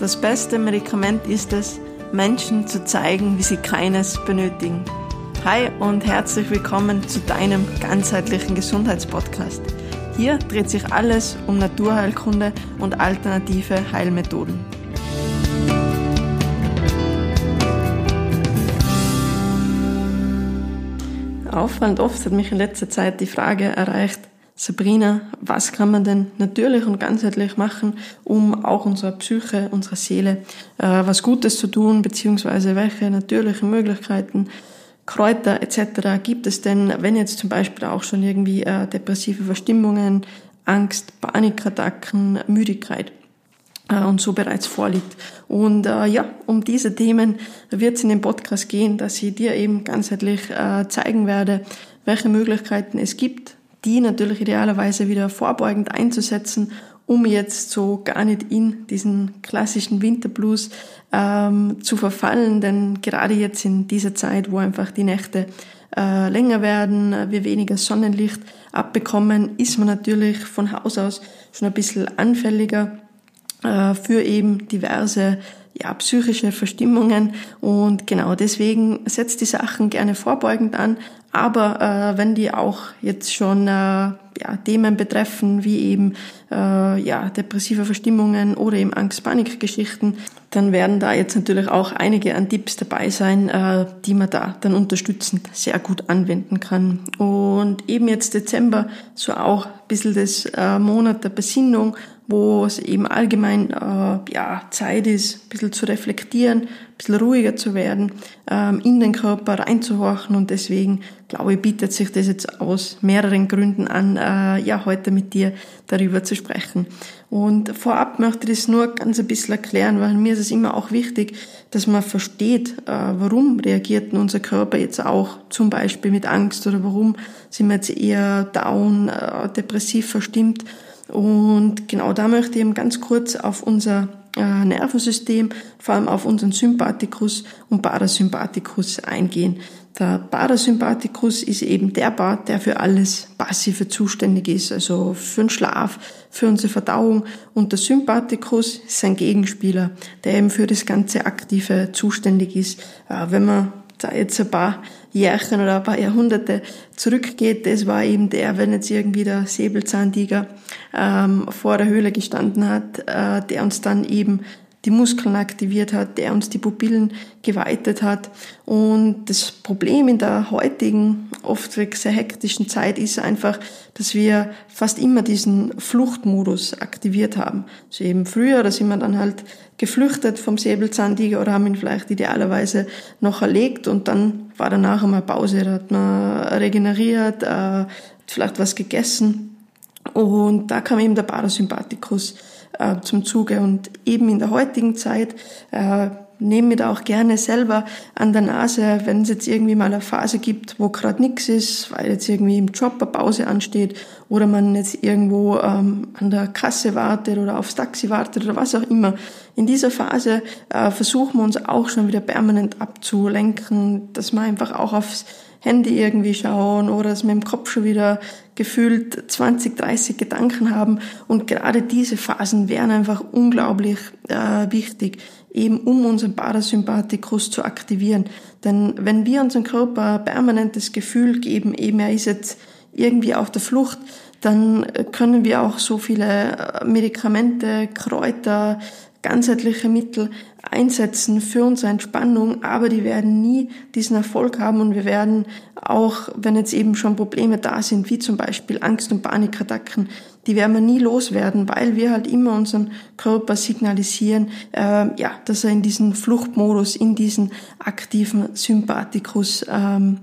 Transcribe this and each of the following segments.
Das beste Medikament ist es, Menschen zu zeigen, wie sie keines benötigen. Hi und herzlich willkommen zu deinem ganzheitlichen Gesundheitspodcast. Hier dreht sich alles um Naturheilkunde und alternative Heilmethoden. Auffallend oft hat mich in letzter Zeit die Frage erreicht, Sabrina, was kann man denn natürlich und ganzheitlich machen, um auch unserer Psyche, unserer Seele äh, was Gutes zu tun, beziehungsweise welche natürlichen Möglichkeiten, Kräuter etc. gibt es denn, wenn jetzt zum Beispiel auch schon irgendwie äh, depressive Verstimmungen, Angst, Panikattacken, Müdigkeit äh, und so bereits vorliegt. Und äh, ja, um diese Themen wird es in dem Podcast gehen, dass ich dir eben ganzheitlich äh, zeigen werde, welche Möglichkeiten es gibt, die natürlich idealerweise wieder vorbeugend einzusetzen, um jetzt so gar nicht in diesen klassischen Winterblues ähm, zu verfallen. Denn gerade jetzt in dieser Zeit, wo einfach die Nächte äh, länger werden, wir weniger Sonnenlicht abbekommen, ist man natürlich von Haus aus schon ein bisschen anfälliger äh, für eben diverse ja, psychische Verstimmungen und genau deswegen setzt die Sachen gerne vorbeugend an, aber äh, wenn die auch jetzt schon äh, ja, Themen betreffen, wie eben äh, ja, depressive Verstimmungen oder eben Angst-Panik-Geschichten, dann werden da jetzt natürlich auch einige an Tipps dabei sein, äh, die man da dann unterstützend sehr gut anwenden kann. Und eben jetzt Dezember, so auch ein bisschen das äh, Monat der Besinnung wo es eben allgemein äh, ja, Zeit ist, ein bisschen zu reflektieren, ein bisschen ruhiger zu werden, ähm, in den Körper reinzuhorchen und deswegen glaube ich, bietet sich das jetzt aus mehreren Gründen an, äh, ja, heute mit dir darüber zu sprechen. Und vorab möchte ich das nur ganz ein bisschen erklären, weil mir ist es immer auch wichtig, dass man versteht, äh, warum reagiert unser Körper jetzt auch zum Beispiel mit Angst oder warum sind wir jetzt eher down, äh, depressiv verstimmt und genau da möchte ich eben ganz kurz auf unser äh, Nervensystem, vor allem auf unseren Sympathikus und Parasympathikus eingehen. Der Parasympathikus ist eben der Part, der für alles Passive zuständig ist, also für den Schlaf, für unsere Verdauung. Und der Sympathikus ist ein Gegenspieler, der eben für das ganze Aktive zuständig ist. Äh, wenn man da jetzt ein paar Jährchen oder ein paar Jahrhunderte zurückgeht, das war eben der, wenn jetzt irgendwie der Säbelzahntiger ähm, vor der Höhle gestanden hat, äh, der uns dann eben die Muskeln aktiviert hat, der uns die Pupillen geweitet hat. Und das Problem in der heutigen, oft sehr hektischen Zeit ist einfach, dass wir fast immer diesen Fluchtmodus aktiviert haben. Also eben früher, da sind wir dann halt geflüchtet vom Säbelzahntiger oder haben ihn vielleicht idealerweise noch erlegt und dann war danach einmal Pause, da hat man regeneriert, äh, vielleicht was gegessen und da kam eben der Parasympathikus äh, zum Zuge. Und eben in der heutigen Zeit äh, nehme ich da auch gerne selber an der Nase, wenn es jetzt irgendwie mal eine Phase gibt, wo gerade nichts ist, weil jetzt irgendwie im Job eine Pause ansteht oder man jetzt irgendwo ähm, an der Kasse wartet oder aufs Taxi wartet oder was auch immer. In dieser Phase äh, versuchen wir uns auch schon wieder permanent abzulenken, dass wir einfach auch aufs Handy irgendwie schauen oder dass wir im Kopf schon wieder gefühlt 20, 30 Gedanken haben. Und gerade diese Phasen wären einfach unglaublich äh, wichtig, eben um unseren Parasympathikus zu aktivieren. Denn wenn wir unserem Körper permanent das Gefühl geben, eben er ist jetzt irgendwie auf der Flucht, dann können wir auch so viele Medikamente, Kräuter, ganzheitliche Mittel einsetzen für unsere Entspannung, aber die werden nie diesen Erfolg haben und wir werden auch, wenn jetzt eben schon Probleme da sind, wie zum Beispiel Angst- und Panikattacken, die werden wir nie loswerden, weil wir halt immer unseren Körper signalisieren, äh, ja, dass er in diesen Fluchtmodus, in diesen aktiven Sympathikus ähm,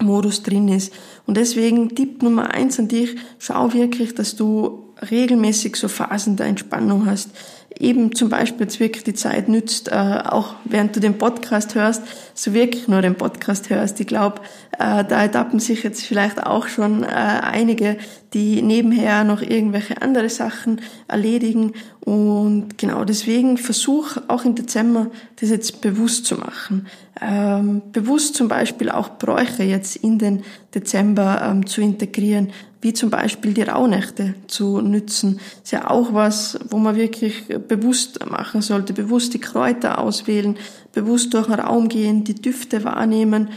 Modus drin ist. Und deswegen Tipp Nummer eins an dich, schau wirklich, dass du regelmäßig so Phasen der Entspannung hast eben zum Beispiel jetzt wirklich die Zeit nützt, äh, auch während du den Podcast hörst, so wirklich nur den Podcast hörst. Ich glaube, äh, da ertappen sich jetzt vielleicht auch schon äh, einige, die nebenher noch irgendwelche andere Sachen erledigen. Und genau deswegen versuch auch im Dezember das jetzt bewusst zu machen. Ähm, bewusst zum Beispiel auch Bräuche jetzt in den Dezember ähm, zu integrieren, wie zum Beispiel die Rauhnächte zu nützen. Ist ja auch was, wo man wirklich bewusst machen sollte, bewusst die Kräuter auswählen, bewusst durch den Raum gehen, die Düfte wahrnehmen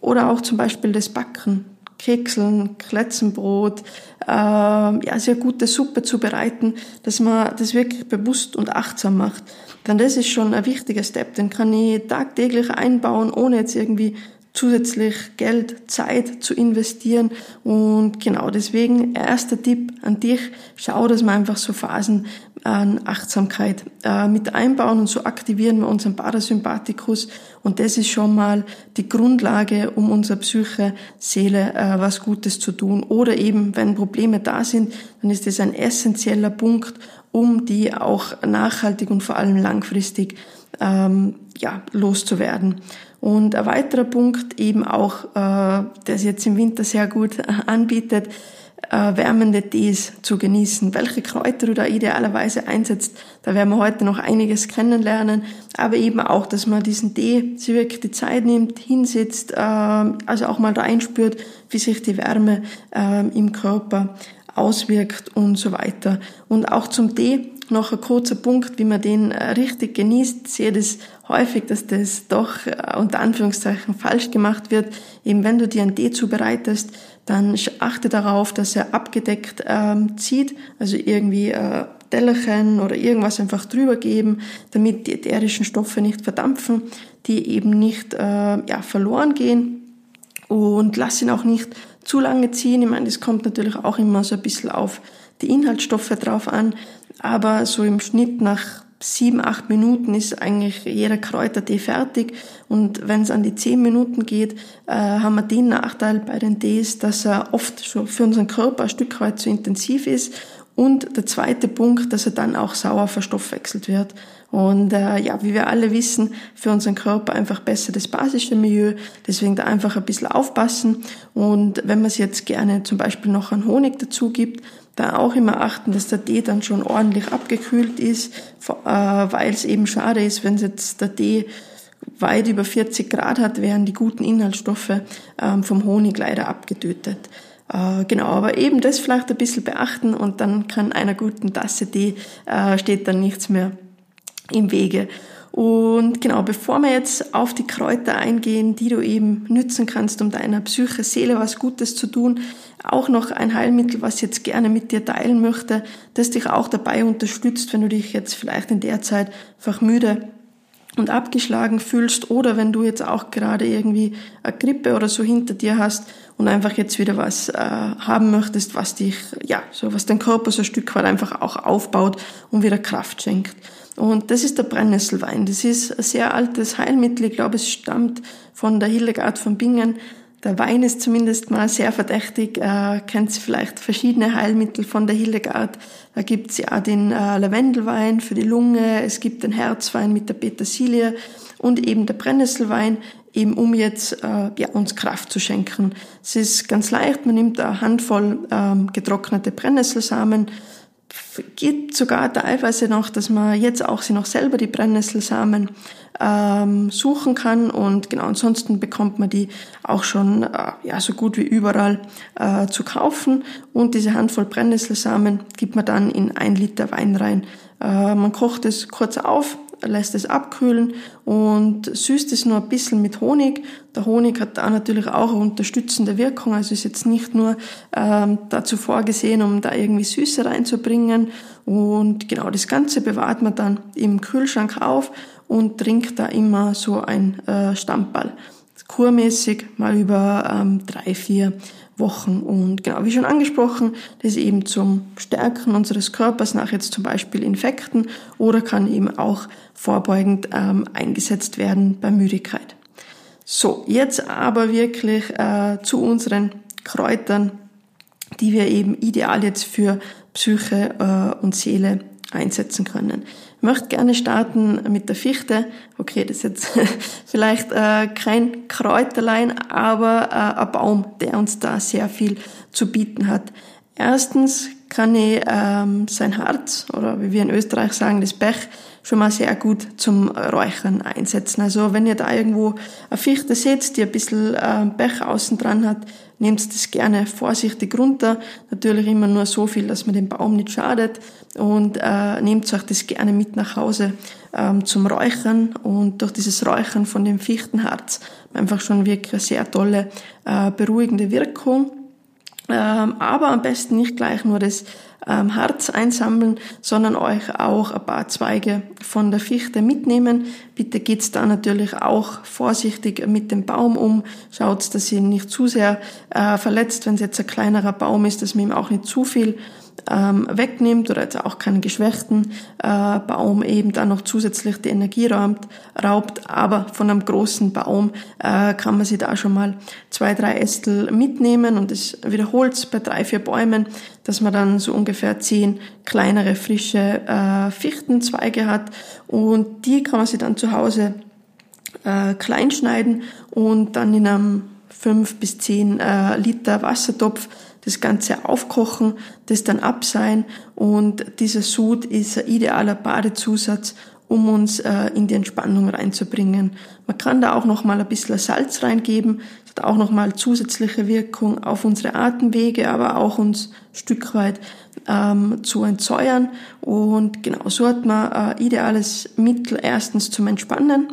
oder auch zum Beispiel das Backen. Kekseln, Kletzenbrot, äh, ja, sehr gute Suppe zu bereiten, dass man das wirklich bewusst und achtsam macht. Denn das ist schon ein wichtiger Step, den kann ich tagtäglich einbauen, ohne jetzt irgendwie zusätzlich Geld, Zeit zu investieren. Und genau deswegen, erster Tipp an dich, schau, dass wir einfach so Phasen an Achtsamkeit äh, mit einbauen und so aktivieren wir unseren Parasympathikus. Und das ist schon mal die Grundlage, um unserer Psyche, Seele äh, was Gutes zu tun. Oder eben, wenn Probleme da sind, dann ist das ein essentieller Punkt, um die auch nachhaltig und vor allem langfristig ähm, ja, loszuwerden. Und ein weiterer Punkt eben auch, äh, der es jetzt im Winter sehr gut anbietet, äh, wärmende Tees zu genießen. Welche Kräuter du da idealerweise einsetzt, da werden wir heute noch einiges kennenlernen. Aber eben auch, dass man diesen Tee sich wirklich die Zeit nimmt, hinsetzt, äh, also auch mal reinspürt, wie sich die Wärme äh, im Körper auswirkt und so weiter. Und auch zum Tee noch ein kurzer Punkt, wie man den äh, richtig genießt. Sehe das häufig, dass das doch äh, unter Anführungszeichen falsch gemacht wird. Eben wenn du dir einen Tee zubereitest, dann achte darauf, dass er abgedeckt ähm, zieht, also irgendwie äh, Tellerchen oder irgendwas einfach drüber geben, damit die ätherischen Stoffe nicht verdampfen, die eben nicht äh, ja, verloren gehen und lass ihn auch nicht zu lange ziehen. Ich meine, das kommt natürlich auch immer so ein bisschen auf die Inhaltsstoffe drauf an, aber so im Schnitt nach sieben, acht Minuten ist eigentlich jeder Kräutertee fertig. Und wenn es an die zehn Minuten geht, äh, haben wir den Nachteil bei den Tees, dass er oft schon für unseren Körper ein Stück weit zu intensiv ist. Und der zweite Punkt, dass er dann auch sauer verstoffwechselt wird. Und äh, ja, wie wir alle wissen, für unseren Körper einfach besser das basische Milieu. Deswegen da einfach ein bisschen aufpassen. Und wenn man es jetzt gerne zum Beispiel noch an Honig dazu gibt, da auch immer achten, dass der Tee dann schon ordentlich abgekühlt ist, äh, weil es eben schade ist, wenn jetzt der Tee weit über 40 Grad hat, werden die guten Inhaltsstoffe ähm, vom Honig leider abgetötet. Äh, genau, aber eben das vielleicht ein bisschen beachten und dann kann einer guten Tasse Tee äh, steht dann nichts mehr im Wege. Und genau, bevor wir jetzt auf die Kräuter eingehen, die du eben nützen kannst, um deiner Psyche, Seele was Gutes zu tun, auch noch ein Heilmittel, was ich jetzt gerne mit dir teilen möchte, das dich auch dabei unterstützt, wenn du dich jetzt vielleicht in der Zeit einfach müde und abgeschlagen fühlst oder wenn du jetzt auch gerade irgendwie eine Grippe oder so hinter dir hast und einfach jetzt wieder was äh, haben möchtest, was dich, ja, so was dein Körper so ein Stück weit einfach auch aufbaut und wieder Kraft schenkt. Und das ist der Brennnesselwein. Das ist ein sehr altes Heilmittel. Ich glaube, es stammt von der Hildegard von Bingen. Der Wein ist zumindest mal sehr verdächtig. Äh, kennt Sie vielleicht verschiedene Heilmittel von der Hildegard. Da gibt's ja den äh, Lavendelwein für die Lunge. Es gibt den Herzwein mit der Petersilie und eben der Brennnesselwein, eben um jetzt äh, ja, uns Kraft zu schenken. Es ist ganz leicht. Man nimmt eine Handvoll ähm, getrocknete Brennnesselsamen, geht sogar teilweise noch, dass man jetzt auch sie noch selber die Brennnesselsamen ähm, suchen kann und genau ansonsten bekommt man die auch schon äh, ja so gut wie überall äh, zu kaufen und diese Handvoll Brennnesselsamen gibt man dann in ein Liter Wein rein. Äh, man kocht es kurz auf, lässt es abkühlen und süßt es nur ein bisschen mit Honig. Der Honig hat da natürlich auch eine unterstützende Wirkung, also ist jetzt nicht nur ähm, dazu vorgesehen, um da irgendwie Süße reinzubringen. Und genau das Ganze bewahrt man dann im Kühlschrank auf und trinkt da immer so ein äh, Stammball. Kurmäßig mal über ähm, drei, vier Wochen. Und genau, wie schon angesprochen, das eben zum Stärken unseres Körpers nach jetzt zum Beispiel Infekten oder kann eben auch vorbeugend ähm, eingesetzt werden bei Müdigkeit. So, jetzt aber wirklich äh, zu unseren Kräutern, die wir eben ideal jetzt für Psyche äh, und Seele einsetzen können. Ich möchte gerne starten mit der Fichte. Okay, das ist jetzt vielleicht äh, kein Kräuterlein, aber äh, ein Baum, der uns da sehr viel zu bieten hat. Erstens kann ich ähm, sein Harz oder wie wir in Österreich sagen, das Pech schon mal sehr gut zum Räuchern einsetzen. Also wenn ihr da irgendwo eine Fichte seht, die ein bisschen äh, Pech außen dran hat, nehmt das gerne vorsichtig runter. Natürlich immer nur so viel, dass man dem Baum nicht schadet und äh, nehmt euch das gerne mit nach Hause ähm, zum Räuchern und durch dieses Räuchern von dem Fichtenharz einfach schon wirklich eine sehr tolle äh, beruhigende Wirkung. Ähm, aber am besten nicht gleich nur das ähm, Harz einsammeln, sondern euch auch ein paar Zweige von der Fichte mitnehmen. Bitte geht's da natürlich auch vorsichtig mit dem Baum um. Schaut, dass ihr ihn nicht zu sehr äh, verletzt, wenn es jetzt ein kleinerer Baum ist, dass man ihm auch nicht zu viel ähm, wegnimmt oder jetzt auch keinen geschwächten äh, Baum eben dann noch zusätzlich die Energie raubt, raubt. Aber von einem großen Baum äh, kann man sich da schon mal zwei, drei Ästel mitnehmen und es wiederholt bei drei, vier Bäumen, dass man dann so ungefähr zehn kleinere frische äh, Fichtenzweige hat und die kann man sich dann zu Hause äh, klein schneiden und dann in einem fünf bis zehn äh, Liter Wassertopf das Ganze aufkochen, das dann abseihen und dieser Sud ist ein idealer Badezusatz, um uns äh, in die Entspannung reinzubringen. Man kann da auch noch mal ein bisschen Salz reingeben, das hat auch noch mal zusätzliche Wirkung auf unsere Atemwege, aber auch uns Stück weit ähm, zu entsäuern und genau so hat man ein ideales Mittel erstens zum Entspannen,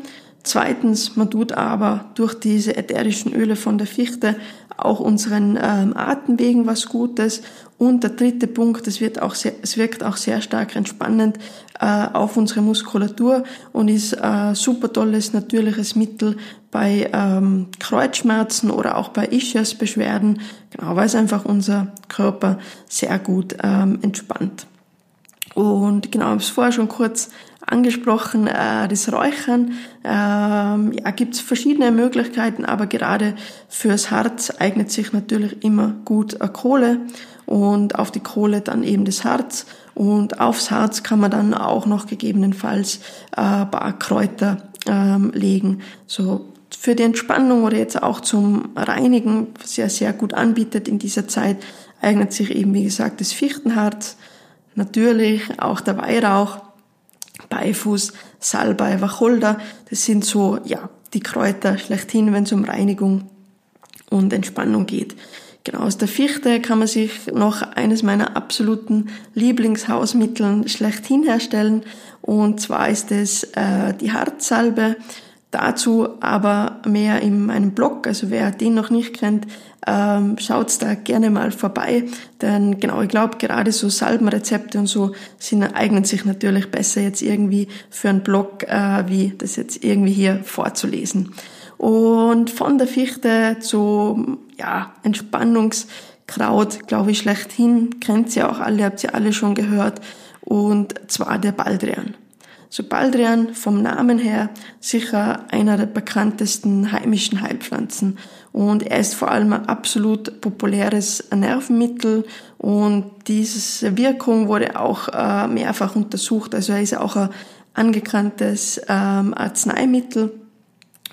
Zweitens, man tut aber durch diese ätherischen Öle von der Fichte auch unseren ähm, Atemwegen was Gutes. Und der dritte Punkt, es, wird auch sehr, es wirkt auch sehr stark entspannend äh, auf unsere Muskulatur und ist äh, super tolles natürliches Mittel bei ähm, Kreuzschmerzen oder auch bei Ischias-Beschwerden, genau, weil es einfach unser Körper sehr gut ähm, entspannt. Und genau, ich habe es vorher schon kurz angesprochen, äh, das Räuchern. Ähm, ja, gibt es verschiedene Möglichkeiten, aber gerade fürs Harz eignet sich natürlich immer gut eine Kohle und auf die Kohle dann eben das Harz und aufs Harz kann man dann auch noch gegebenenfalls äh, ein paar Kräuter ähm, legen. So für die Entspannung oder jetzt auch zum Reinigen, ja sehr gut anbietet in dieser Zeit, eignet sich eben, wie gesagt, das Fichtenharz, natürlich auch der Weihrauch, Beifuß, Salbei, Wacholder. Das sind so, ja, die Kräuter schlechthin, wenn es um Reinigung und Entspannung geht. Genau, aus der Fichte kann man sich noch eines meiner absoluten Lieblingshausmitteln schlechthin herstellen. Und zwar ist es äh, die Harzsalbe. Dazu aber mehr in meinem Blog. Also wer den noch nicht kennt, ähm, schaut da gerne mal vorbei. Denn genau, ich glaube, gerade so Salbenrezepte und so sind, eignen sich natürlich besser jetzt irgendwie für einen Blog, äh, wie das jetzt irgendwie hier vorzulesen. Und von der Fichte zu ja, Entspannungskraut, glaube ich, schlechthin, kennt ihr auch alle, habt ihr alle schon gehört. Und zwar der Baldrian. So Baldrian vom Namen her sicher einer der bekanntesten heimischen Heilpflanzen und er ist vor allem ein absolut populäres Nervenmittel und diese Wirkung wurde auch äh, mehrfach untersucht. Also er ist auch ein angekanntes ähm, Arzneimittel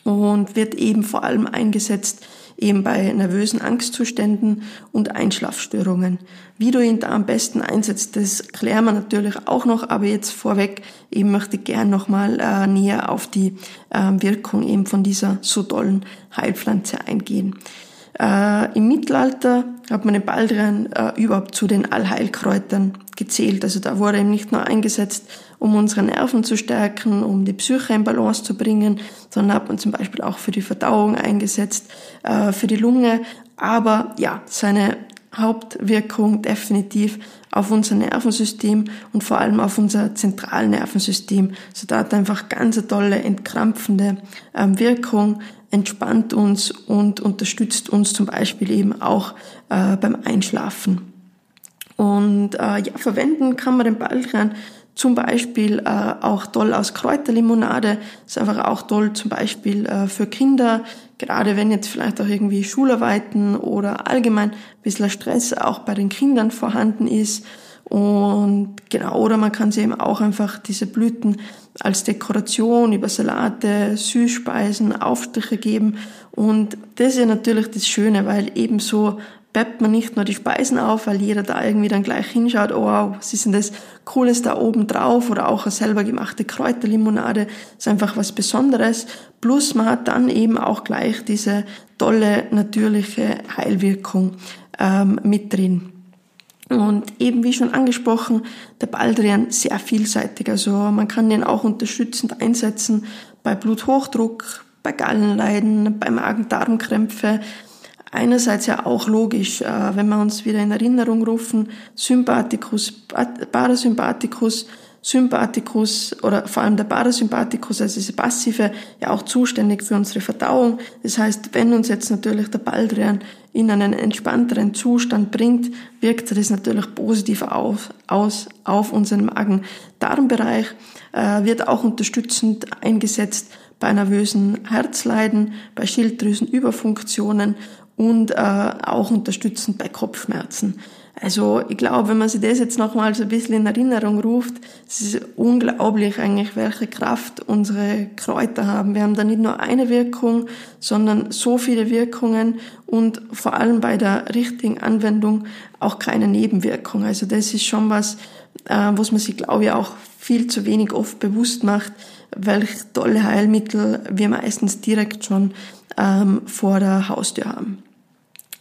und wird eben vor allem eingesetzt eben bei nervösen Angstzuständen und Einschlafstörungen. Wie du ihn da am besten einsetzt, das klären wir natürlich auch noch, aber jetzt vorweg eben möchte ich gern nochmal äh, näher auf die äh, Wirkung eben von dieser so tollen Heilpflanze eingehen. Äh, Im Mittelalter hat man den Baldrian äh, überhaupt zu den Allheilkräutern gezählt. Also da wurde eben nicht nur eingesetzt, um unsere Nerven zu stärken, um die Psyche in Balance zu bringen, sondern hat man zum Beispiel auch für die Verdauung eingesetzt, äh, für die Lunge. Aber ja, seine Hauptwirkung definitiv auf unser Nervensystem und vor allem auf unser Zentralnervensystem. So da hat einfach ganz eine tolle entkrampfende ähm, Wirkung, entspannt uns und unterstützt uns zum Beispiel eben auch äh, beim Einschlafen. Und äh, ja, verwenden kann man den Baldrian zum Beispiel äh, auch toll aus Kräuterlimonade. Ist einfach auch toll zum Beispiel äh, für Kinder, gerade wenn jetzt vielleicht auch irgendwie Schularbeiten oder allgemein ein bisschen Stress auch bei den Kindern vorhanden ist. Und genau, oder man kann sie eben auch einfach diese Blüten als Dekoration über Salate, Süßspeisen, Aufstriche geben. Und das ist ja natürlich das Schöne, weil eben so peppt man nicht nur die Speisen auf, weil jeder da irgendwie dann gleich hinschaut, oh wow, was ist denn das Cooles da oben drauf oder auch eine selber gemachte Kräuterlimonade, ist einfach was Besonderes. Plus man hat dann eben auch gleich diese tolle natürliche Heilwirkung ähm, mit drin. Und eben wie schon angesprochen, der Baldrian sehr vielseitig. Also man kann den auch unterstützend einsetzen bei Bluthochdruck, bei Gallenleiden, bei Magen-Darm-Krämpfe. Einerseits ja auch logisch, äh, wenn wir uns wieder in Erinnerung rufen, Sympathikus, Parasympathikus, Sympathikus oder vor allem der Parasympathikus, also diese passive, ja auch zuständig für unsere Verdauung. Das heißt, wenn uns jetzt natürlich der Baldrian in einen entspannteren Zustand bringt, wirkt das natürlich positiv auf, aus auf unseren Magen-Darm-Bereich, äh, wird auch unterstützend eingesetzt bei nervösen Herzleiden, bei Schilddrüsenüberfunktionen und äh, auch unterstützend bei Kopfschmerzen. Also ich glaube, wenn man sich das jetzt nochmal so ein bisschen in Erinnerung ruft, es ist unglaublich eigentlich, welche Kraft unsere Kräuter haben. Wir haben da nicht nur eine Wirkung, sondern so viele Wirkungen und vor allem bei der richtigen Anwendung auch keine Nebenwirkung. Also das ist schon was, äh, was man sich, glaube ich, auch viel zu wenig oft bewusst macht, welch tolle Heilmittel wir meistens direkt schon ähm, vor der Haustür haben.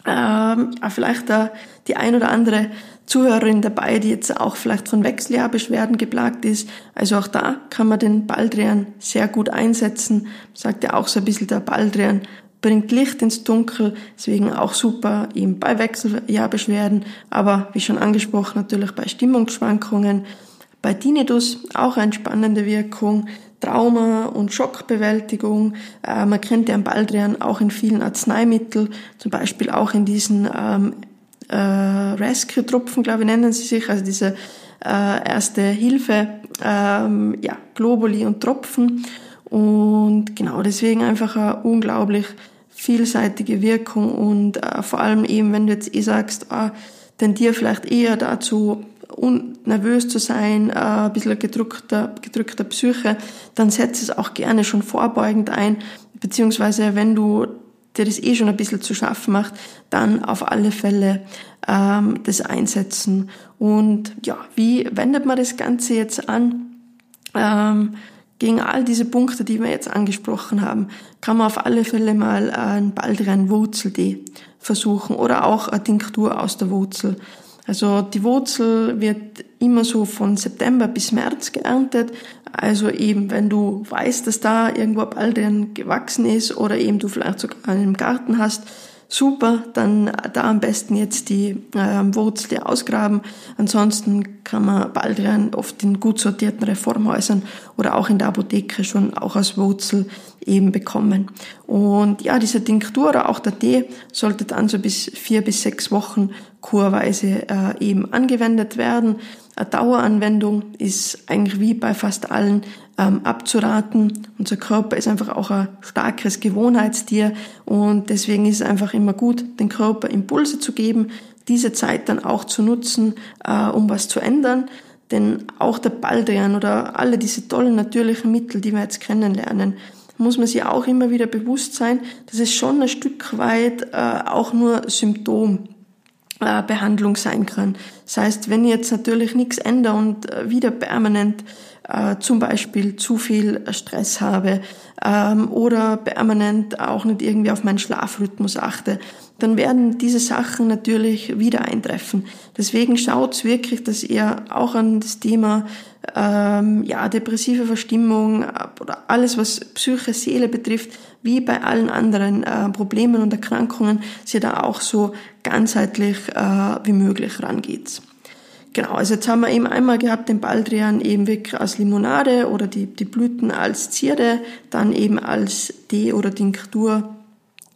Ähm, vielleicht da die ein oder andere Zuhörerin dabei, die jetzt auch vielleicht von Wechseljahrbeschwerden geplagt ist. Also auch da kann man den Baldrian sehr gut einsetzen. Sagt ja auch so ein bisschen, der Baldrian bringt Licht ins Dunkel, deswegen auch super eben bei Wechseljahrbeschwerden, aber wie schon angesprochen natürlich bei Stimmungsschwankungen. Bei Tinnitus auch eine spannende Wirkung. Trauma- und Schockbewältigung. Äh, man kennt den Baldrian auch in vielen Arzneimitteln, zum Beispiel auch in diesen ähm, äh, Rescue-Tropfen, glaube ich, nennen sie sich, also diese äh, erste Hilfe, ähm, ja, Globuli und Tropfen. Und genau deswegen einfach eine unglaublich vielseitige Wirkung und äh, vor allem eben, wenn du jetzt eh sagst, ah, tendier vielleicht eher dazu, nervös zu sein, äh, ein bisschen gedrückter, gedrückter Psyche, dann setz es auch gerne schon vorbeugend ein, beziehungsweise wenn du dir das eh schon ein bisschen zu schaffen macht, dann auf alle Fälle ähm, das einsetzen. Und ja, wie wendet man das Ganze jetzt an? Ähm, gegen all diese Punkte, die wir jetzt angesprochen haben, kann man auf alle Fälle mal einen Baldrian Wurzeltee versuchen oder auch eine Tinktur aus der Wurzel. Also die Wurzel wird immer so von September bis März geerntet. Also eben, wenn du weißt, dass da irgendwo Baldrian gewachsen ist oder eben du vielleicht sogar einen Garten hast, super, dann da am besten jetzt die äh, Wurzel ausgraben. Ansonsten kann man Baldrian oft in gut sortierten Reformhäusern oder auch in der Apotheke schon auch als Wurzel eben bekommen. Und ja, diese Tinktur oder auch der Tee sollte dann so bis vier bis sechs Wochen kurweise äh, eben angewendet werden. Eine Daueranwendung ist eigentlich wie bei fast allen ähm, abzuraten. Unser Körper ist einfach auch ein starkes Gewohnheitstier und deswegen ist es einfach immer gut, den Körper Impulse zu geben, diese Zeit dann auch zu nutzen, äh, um was zu ändern. Denn auch der Baldrian oder alle diese tollen natürlichen Mittel, die wir jetzt kennenlernen, muss man sich auch immer wieder bewusst sein, dass es schon ein Stück weit äh, auch nur Symptom äh, sein kann. Das heißt, wenn ich jetzt natürlich nichts ändere und äh, wieder permanent äh, zum Beispiel zu viel Stress habe ähm, oder permanent auch nicht irgendwie auf meinen Schlafrhythmus achte, dann werden diese Sachen natürlich wieder eintreffen. Deswegen schaut wirklich, dass ihr auch an das Thema ähm, ja, depressive Verstimmung oder alles, was Psyche, Seele betrifft, wie bei allen anderen äh, Problemen und Erkrankungen, sie da auch so ganzheitlich äh, wie möglich rangeht. Genau, also jetzt haben wir eben einmal gehabt den Baldrian eben wirklich als Limonade oder die, die Blüten als Zierde, dann eben als Tee oder Tinktur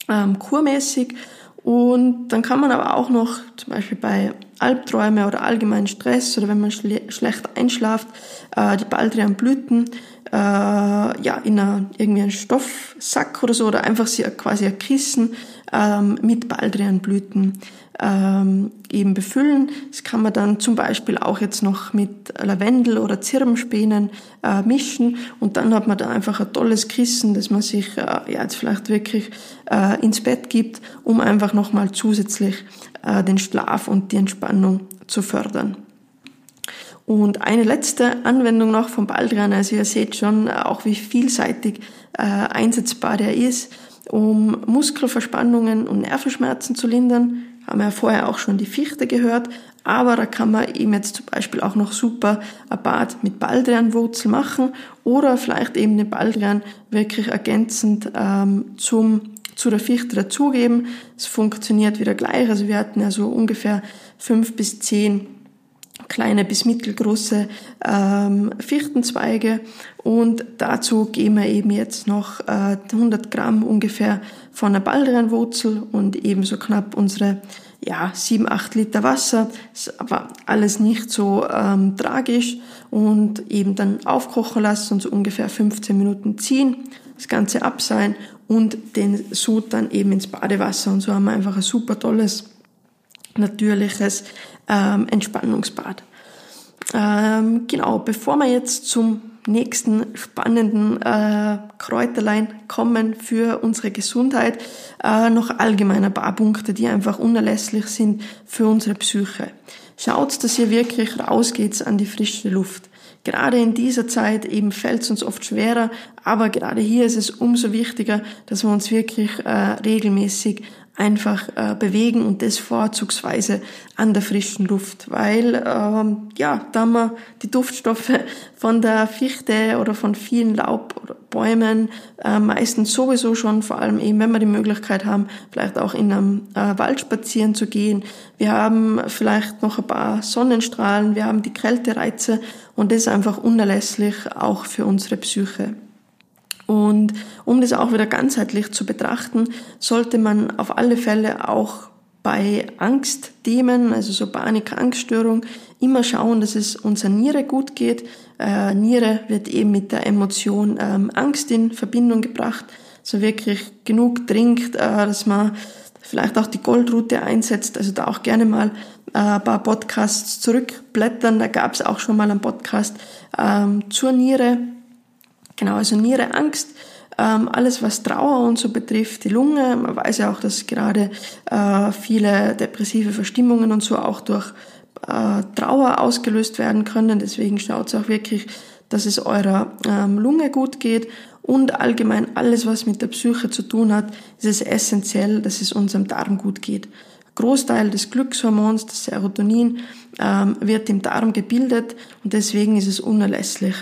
ähm, kurmäßig. Und dann kann man aber auch noch zum Beispiel bei Albträume oder allgemeinen Stress oder wenn man schle schlecht einschlaft, äh, die Baldrianblüten äh, ja in einer, irgendwie einen Stoffsack oder so oder einfach sie quasi ein Kissen ähm, mit Baldrianblüten ähm, eben befüllen. Das kann man dann zum Beispiel auch jetzt noch mit Lavendel oder Zirbenspänen äh, mischen und dann hat man da einfach ein tolles Kissen, das man sich äh, ja jetzt vielleicht wirklich äh, ins Bett gibt, um einfach nochmal zusätzlich äh, den Schlaf und die Entspannung zu fördern. Und eine letzte Anwendung noch vom Baldrian, also ihr seht schon auch, wie vielseitig äh, einsetzbar der ist, um Muskelverspannungen und Nervenschmerzen zu lindern. Haben wir ja vorher auch schon die Fichte gehört, aber da kann man eben jetzt zum Beispiel auch noch super ein Bad mit Baldrianwurzel machen oder vielleicht eben den Baldrian wirklich ergänzend ähm, zum zu der Fichte dazugeben. Es funktioniert wieder gleich. Also wir hatten ja so ungefähr fünf bis zehn kleine bis mittelgroße ähm, Fichtenzweige und dazu geben wir eben jetzt noch äh, 100 Gramm ungefähr von der Baldrianwurzel und ebenso knapp unsere ja, 7, 8 Liter Wasser. Ist aber alles nicht so ähm, tragisch und eben dann aufkochen lassen und so ungefähr 15 Minuten ziehen, das Ganze abseilen und den Sud dann eben ins Badewasser und so haben wir einfach ein super tolles natürliches ähm, Entspannungsbad. Ähm, genau, bevor wir jetzt zum nächsten spannenden äh, Kräuterlein kommen für unsere Gesundheit, äh, noch allgemein ein paar Punkte, die einfach unerlässlich sind für unsere Psyche. Schaut, dass ihr wirklich rausgeht an die frische Luft. Gerade in dieser Zeit eben fällt es uns oft schwerer, aber gerade hier ist es umso wichtiger, dass wir uns wirklich äh, regelmäßig einfach äh, bewegen und das vorzugsweise an der frischen Luft, weil ähm, ja, da haben wir die Duftstoffe von der Fichte oder von vielen Laubbäumen äh, meistens sowieso schon, vor allem eben, wenn wir die Möglichkeit haben, vielleicht auch in einem äh, Wald spazieren zu gehen. Wir haben vielleicht noch ein paar Sonnenstrahlen, wir haben die Kältereize und das ist einfach unerlässlich auch für unsere Psyche. Und um das auch wieder ganzheitlich zu betrachten, sollte man auf alle Fälle auch bei Angstthemen, also so Panik, Angststörung, immer schauen, dass es unserer Niere gut geht. Äh, Niere wird eben mit der Emotion ähm, Angst in Verbindung gebracht, so wirklich genug trinkt, äh, dass man vielleicht auch die Goldrute einsetzt, also da auch gerne mal äh, ein paar Podcasts zurückblättern. Da gab es auch schon mal einen Podcast ähm, zur Niere, Genau, also Niere, Angst, ähm, alles was Trauer und so betrifft, die Lunge. Man weiß ja auch, dass gerade äh, viele depressive Verstimmungen und so auch durch äh, Trauer ausgelöst werden können. Deswegen schaut auch wirklich, dass es eurer ähm, Lunge gut geht. Und allgemein alles, was mit der Psyche zu tun hat, ist es essentiell, dass es unserem Darm gut geht. Großteil des Glückshormons, das Serotonin, ähm, wird im Darm gebildet und deswegen ist es unerlässlich,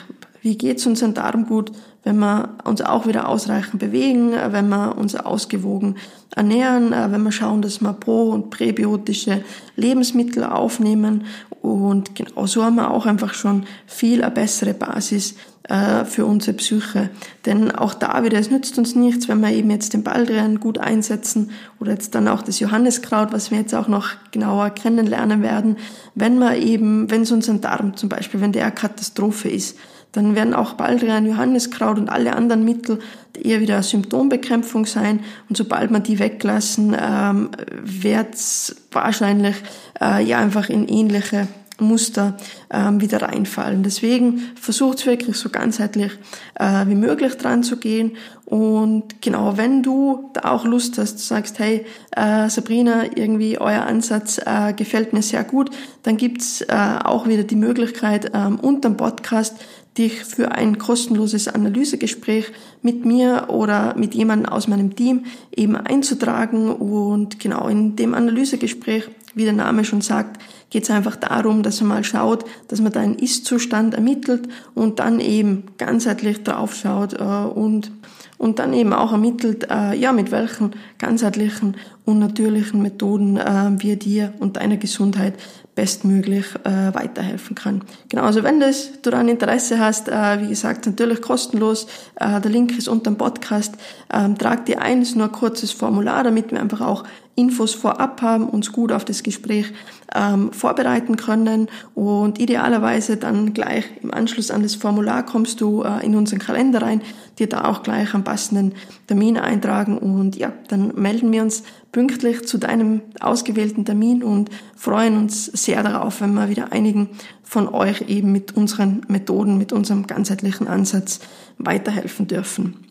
wie geht es unserem Darm gut, wenn wir uns auch wieder ausreichend bewegen, wenn wir uns ausgewogen ernähren, äh, wenn wir schauen, dass wir pro- und präbiotische Lebensmittel aufnehmen. Und genau so haben wir auch einfach schon viel eine bessere Basis äh, für unsere Psyche. Denn auch da wieder, es nützt uns nichts, wenn wir eben jetzt den Baldrian gut einsetzen oder jetzt dann auch das Johanniskraut, was wir jetzt auch noch genauer kennenlernen werden, wenn wir eben, wenn es unseren Darm zum Beispiel, wenn der eine Katastrophe ist, dann werden auch Baldrian, Johanniskraut und alle anderen Mittel eher wieder Symptombekämpfung sein. Und sobald man die weglassen, ähm, wird es wahrscheinlich äh, ja einfach in ähnliche Muster ähm, wieder reinfallen. Deswegen versucht wirklich so ganzheitlich äh, wie möglich dran zu gehen. Und genau, wenn du da auch Lust hast, sagst, hey äh, Sabrina, irgendwie euer Ansatz äh, gefällt mir sehr gut, dann gibt's äh, auch wieder die Möglichkeit, ähm, unter dem Podcast dich für ein kostenloses Analysegespräch mit mir oder mit jemandem aus meinem Team eben einzutragen. Und genau in dem Analysegespräch, wie der Name schon sagt, geht es einfach darum, dass man mal schaut, dass man deinen Ist-Zustand ermittelt und dann eben ganzheitlich draufschaut äh, und und dann eben auch ermittelt, äh, ja, mit welchen ganzheitlichen und natürlichen Methoden äh, wir dir und deiner Gesundheit bestmöglich äh, weiterhelfen kann. Genau, also wenn das, du daran Interesse hast, äh, wie gesagt, natürlich kostenlos, äh, der Link ist unter dem Podcast, ähm, trag dir ein, ist nur ein kurzes Formular, damit wir einfach auch Infos vorab haben, uns gut auf das Gespräch ähm, vorbereiten können und idealerweise dann gleich im Anschluss an das Formular kommst du äh, in unseren Kalender rein, dir da auch gleich am passenden Termin eintragen und ja, dann melden wir uns pünktlich zu deinem ausgewählten Termin und freuen uns sehr darauf, wenn wir wieder einigen von euch eben mit unseren Methoden, mit unserem ganzheitlichen Ansatz weiterhelfen dürfen.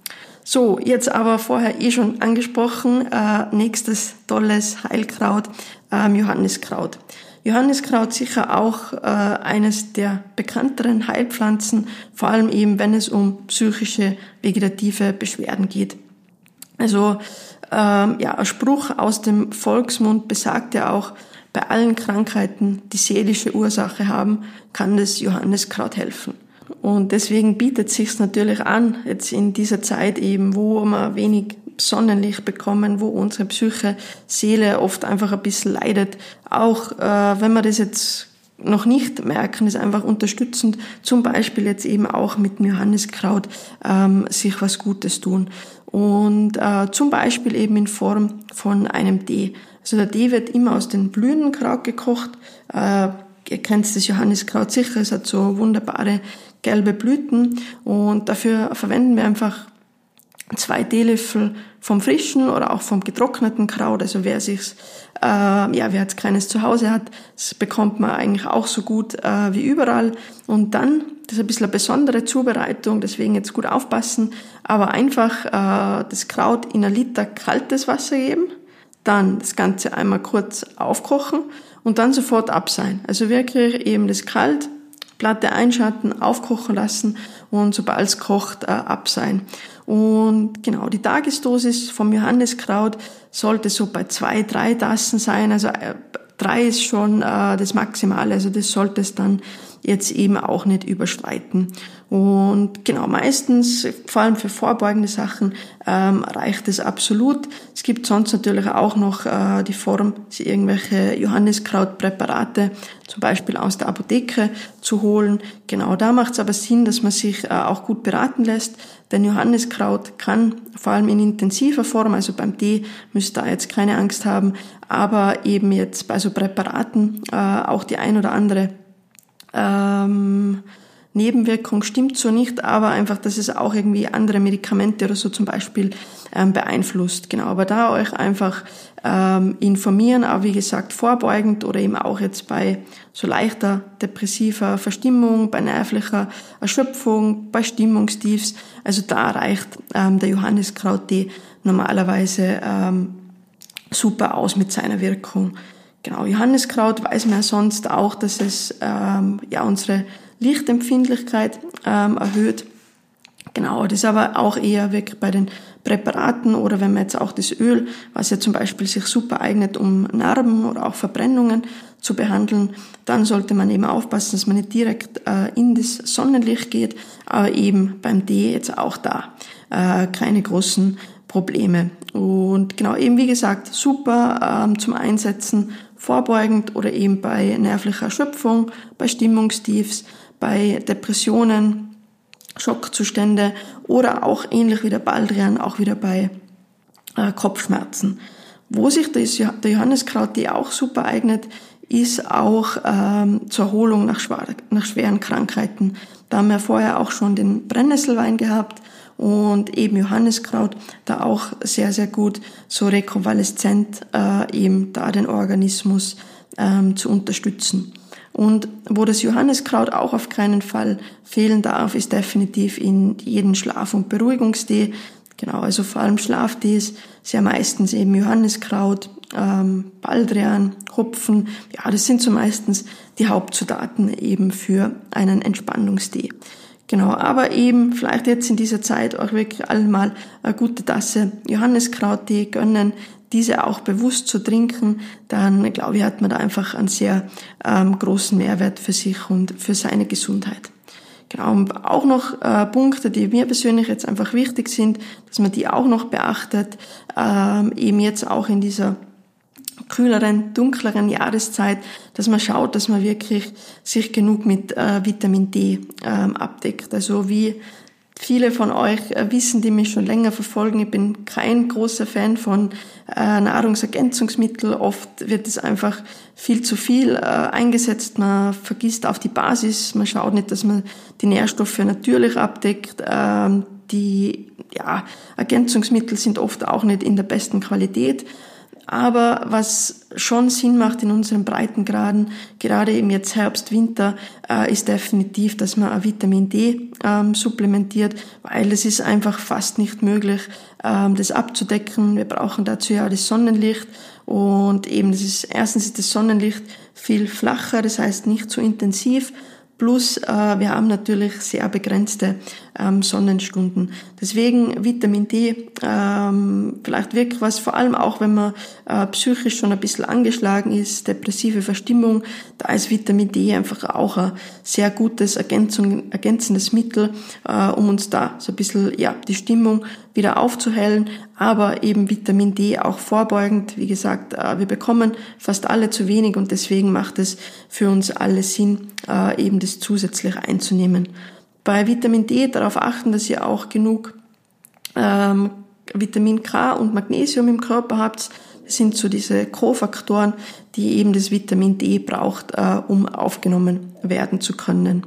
So, jetzt aber vorher eh schon angesprochen, äh, nächstes tolles Heilkraut, ähm, Johanniskraut. Johanniskraut sicher auch äh, eines der bekannteren Heilpflanzen, vor allem eben, wenn es um psychische vegetative Beschwerden geht. Also ähm, ja, ein Spruch aus dem Volksmund besagt ja auch, bei allen Krankheiten, die seelische Ursache haben, kann das Johanniskraut helfen. Und deswegen bietet sich natürlich an, jetzt in dieser Zeit eben, wo wir wenig Sonnenlicht bekommen, wo unsere Psyche, Seele oft einfach ein bisschen leidet. Auch äh, wenn wir das jetzt noch nicht merken, ist einfach unterstützend, zum Beispiel jetzt eben auch mit dem Johanniskraut ähm, sich was Gutes tun. Und äh, zum Beispiel eben in Form von einem Tee. Also der Tee wird immer aus den Blütenkraut gekocht. Äh, ihr kennt das Johanniskraut sicher, es hat so wunderbare gelbe Blüten und dafür verwenden wir einfach zwei Teelöffel vom frischen oder auch vom getrockneten Kraut. Also wer sich's, äh, ja, wer jetzt keines zu Hause hat, das bekommt man eigentlich auch so gut äh, wie überall. Und dann, das ist ein bisschen eine besondere Zubereitung, deswegen jetzt gut aufpassen, aber einfach äh, das Kraut in ein Liter kaltes Wasser geben, dann das Ganze einmal kurz aufkochen und dann sofort abseihen. Also wirklich eben das kalt, Platte einschalten, aufkochen lassen und sobald es kocht, äh, abseihen. Und genau, die Tagesdosis vom Johanniskraut sollte so bei zwei, drei Tassen sein. Also äh, drei ist schon äh, das Maximale, also das sollte es dann jetzt eben auch nicht überschreiten. Und genau, meistens, vor allem für vorbeugende Sachen, ähm, reicht es absolut. Es gibt sonst natürlich auch noch äh, die Form, irgendwelche Johanniskrautpräparate, zum Beispiel aus der Apotheke zu holen. Genau, da macht es aber Sinn, dass man sich äh, auch gut beraten lässt, denn Johanniskraut kann vor allem in intensiver Form, also beim Tee müsst ihr jetzt keine Angst haben, aber eben jetzt bei so Präparaten äh, auch die ein oder andere ähm, Nebenwirkung stimmt so nicht, aber einfach, dass es auch irgendwie andere Medikamente oder so zum Beispiel ähm, beeinflusst. Genau, aber da euch einfach ähm, informieren, aber wie gesagt vorbeugend oder eben auch jetzt bei so leichter depressiver Verstimmung, bei nervlicher Erschöpfung, bei Stimmungstiefs. Also da reicht ähm, der Johanniskrauttee normalerweise ähm, super aus mit seiner Wirkung. Genau, Johanniskraut weiß man ja sonst auch, dass es ähm, ja unsere Lichtempfindlichkeit ähm, erhöht. Genau, das ist aber auch eher wirklich bei den Präparaten oder wenn man jetzt auch das Öl, was ja zum Beispiel sich super eignet, um Narben oder auch Verbrennungen zu behandeln, dann sollte man eben aufpassen, dass man nicht direkt äh, in das Sonnenlicht geht, aber eben beim Tee jetzt auch da äh, keine großen Probleme. Und genau, eben wie gesagt, super ähm, zum Einsetzen, vorbeugend oder eben bei nervlicher Erschöpfung, bei Stimmungstiefs, bei Depressionen, Schockzustände oder auch ähnlich wie der Baldrian auch wieder bei äh, Kopfschmerzen. Wo sich das, der Johanniskraut-Tee auch super eignet, ist auch ähm, zur Erholung nach, nach schweren Krankheiten. Da haben wir vorher auch schon den Brennnesselwein gehabt und eben Johanniskraut, da auch sehr, sehr gut so rekonvaleszent äh, eben da den Organismus ähm, zu unterstützen. Und wo das Johanniskraut auch auf keinen Fall fehlen darf, ist definitiv in jeden Schlaf- und Beruhigungstee. Genau, also vor allem Schlaftees, sehr meistens eben Johanniskraut, ähm, Baldrian, Hopfen. Ja, das sind so meistens die Hauptzutaten eben für einen Entspannungstee. Genau, aber eben vielleicht jetzt in dieser Zeit auch wirklich einmal eine gute Tasse Johanniskrauttee gönnen, diese auch bewusst zu trinken, dann glaube ich, hat man da einfach einen sehr ähm, großen Mehrwert für sich und für seine Gesundheit. Genau, und auch noch äh, Punkte, die mir persönlich jetzt einfach wichtig sind, dass man die auch noch beachtet, ähm, eben jetzt auch in dieser kühleren, dunkleren Jahreszeit, dass man schaut, dass man wirklich sich genug mit äh, Vitamin D ähm, abdeckt. Also wie Viele von euch äh, wissen, die mich schon länger verfolgen, ich bin kein großer Fan von äh, Nahrungsergänzungsmitteln. Oft wird es einfach viel zu viel äh, eingesetzt. Man vergisst auf die Basis. Man schaut nicht, dass man die Nährstoffe natürlich abdeckt. Ähm, die ja, Ergänzungsmittel sind oft auch nicht in der besten Qualität. Aber was schon Sinn macht in unseren Breitengraden, gerade eben jetzt Herbst, Winter, äh, ist definitiv, dass man Vitamin D ähm, supplementiert, weil es ist einfach fast nicht möglich, ähm, das abzudecken. Wir brauchen dazu ja das Sonnenlicht und eben das ist erstens ist das Sonnenlicht viel flacher, das heißt nicht so intensiv Plus äh, wir haben natürlich sehr begrenzte ähm, Sonnenstunden. Deswegen Vitamin D ähm, vielleicht wirklich was, vor allem auch wenn man äh, psychisch schon ein bisschen angeschlagen ist, depressive Verstimmung, da ist Vitamin D einfach auch ein sehr gutes Ergänzung, ergänzendes Mittel, äh, um uns da so ein bisschen ja, die Stimmung wieder aufzuhellen, aber eben Vitamin D auch vorbeugend. Wie gesagt, äh, wir bekommen fast alle zu wenig und deswegen macht es für uns alle Sinn, äh, eben das zusätzlich einzunehmen. Bei Vitamin D darauf achten, dass ihr auch genug ähm, Vitamin K und Magnesium im Körper habt. Das sind so diese Kofaktoren, die eben das Vitamin D braucht, äh, um aufgenommen werden zu können.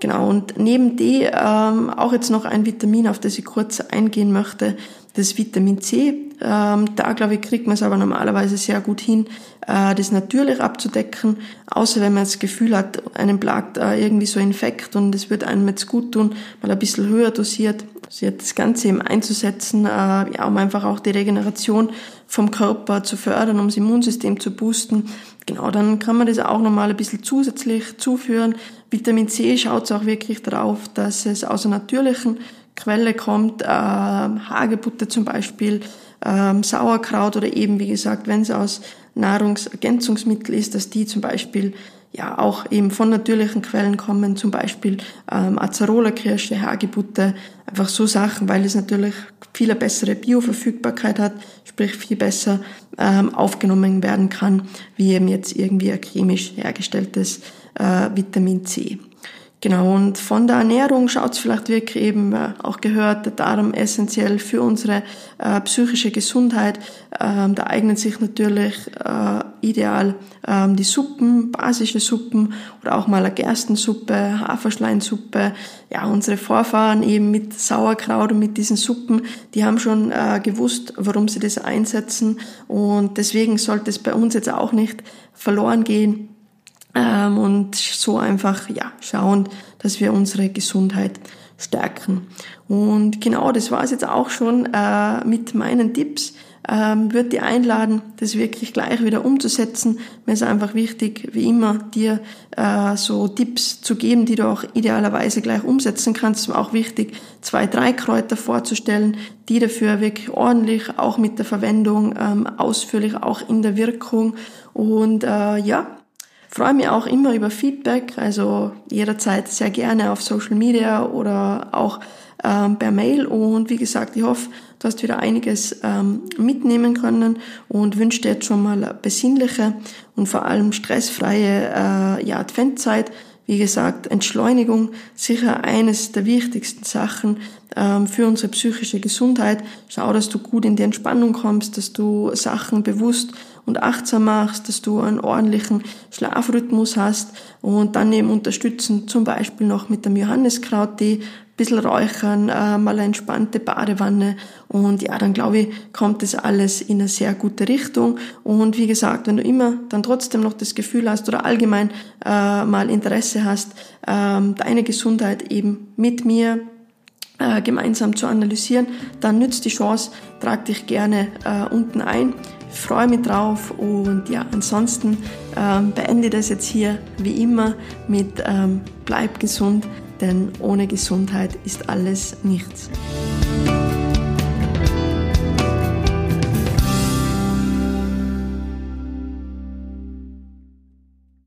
Genau, und neben D ähm, auch jetzt noch ein Vitamin, auf das ich kurz eingehen möchte, das Vitamin C. Ähm, da, glaube ich, kriegt man es aber normalerweise sehr gut hin, äh, das natürlich abzudecken, außer wenn man das Gefühl hat, einem plagt äh, irgendwie so Infekt und es wird einem jetzt gut tun, mal ein bisschen höher dosiert, dosiert das Ganze eben einzusetzen, äh, ja, um einfach auch die Regeneration vom Körper zu fördern, um das Immunsystem zu boosten. Genau, dann kann man das auch nochmal ein bisschen zusätzlich zuführen. Vitamin C schaut auch wirklich darauf, dass es aus einer natürlichen Quelle kommt, äh, Hagebutte zum Beispiel, äh, Sauerkraut oder eben, wie gesagt, wenn es aus Nahrungsergänzungsmittel ist, dass die zum Beispiel ja auch eben von natürlichen Quellen kommen, zum Beispiel ähm, Acerola-Kirsche, Hagebutte, einfach so Sachen, weil es natürlich viel bessere Bioverfügbarkeit hat, sprich viel besser ähm, aufgenommen werden kann, wie eben jetzt irgendwie ein chemisch hergestelltes äh, Vitamin C. Genau, und von der Ernährung schaut es vielleicht wirklich eben, äh, auch gehört, der Darm essentiell für unsere äh, psychische Gesundheit. Ähm, da eignen sich natürlich äh, ideal ähm, die Suppen, basische Suppen oder auch mal eine Gerstensuppe, Haferschleinsuppe. Ja, unsere Vorfahren eben mit Sauerkraut und mit diesen Suppen, die haben schon äh, gewusst, warum sie das einsetzen. Und deswegen sollte es bei uns jetzt auch nicht verloren gehen ähm, und so einfach ja schauen, dass wir unsere Gesundheit stärken. Und genau, das war es jetzt auch schon äh, mit meinen Tipps. Ähm, würde dir einladen, das wirklich gleich wieder umzusetzen. Mir ist einfach wichtig, wie immer, dir äh, so Tipps zu geben, die du auch idealerweise gleich umsetzen kannst. Es ist auch wichtig, zwei, drei Kräuter vorzustellen, die dafür wirklich ordentlich, auch mit der Verwendung, ähm, ausführlich, auch in der Wirkung. Und äh, ja, freue mich auch immer über Feedback, also jederzeit sehr gerne auf Social Media oder auch ähm, per Mail. Und wie gesagt, ich hoffe, du hast wieder einiges ähm, mitnehmen können und wünsche dir jetzt schon mal eine besinnliche und vor allem stressfreie äh, ja, Adventzeit. Wie gesagt, Entschleunigung sicher eines der wichtigsten Sachen ähm, für unsere psychische Gesundheit. Schau, dass du gut in die Entspannung kommst, dass du Sachen bewusst und achtsam machst, dass du einen ordentlichen Schlafrhythmus hast und dann eben unterstützen, zum Beispiel noch mit dem Johanniskrauttee, bisschen räuchern, äh, mal eine entspannte Badewanne. Und ja, dann glaube ich, kommt das alles in eine sehr gute Richtung. Und wie gesagt, wenn du immer dann trotzdem noch das Gefühl hast oder allgemein äh, mal Interesse hast, äh, deine Gesundheit eben mit mir äh, gemeinsam zu analysieren, dann nützt die Chance, trag dich gerne äh, unten ein. Ich freue mich drauf. Und ja, ansonsten ähm, beende das jetzt hier wie immer mit ähm, bleib gesund, denn ohne Gesundheit ist alles nichts.